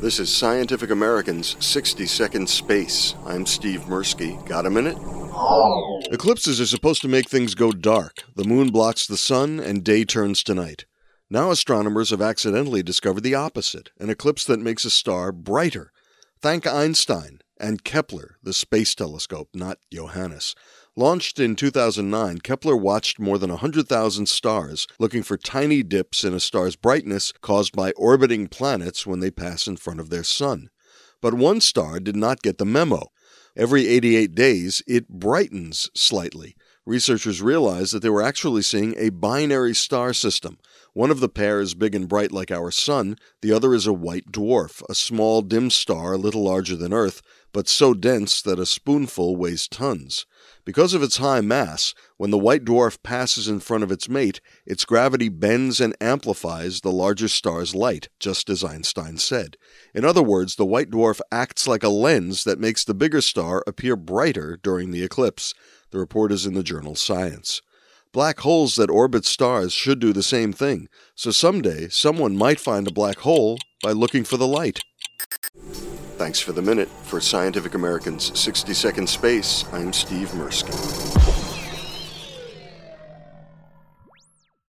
This is Scientific American's 60 Second Space. I'm Steve Mirsky. Got a minute? Eclipses are supposed to make things go dark. The moon blocks the sun and day turns to night. Now astronomers have accidentally discovered the opposite an eclipse that makes a star brighter. Thank Einstein and Kepler, the space telescope, not Johannes. Launched in 2009, Kepler watched more than 100,000 stars, looking for tiny dips in a star's brightness caused by orbiting planets when they pass in front of their sun. But one star did not get the memo. Every 88 days, it brightens slightly. Researchers realized that they were actually seeing a binary star system. One of the pair is big and bright like our Sun, the other is a white dwarf, a small dim star a little larger than Earth, but so dense that a spoonful weighs tons. Because of its high mass, when the white dwarf passes in front of its mate, its gravity bends and amplifies the larger star's light, just as Einstein said. In other words, the white dwarf acts like a lens that makes the bigger star appear brighter during the eclipse. The report is in the journal Science. Black holes that orbit stars should do the same thing, so someday someone might find a black hole by looking for the light. Thanks for the minute. For Scientific American's 60 Second Space, I'm Steve Mirsky.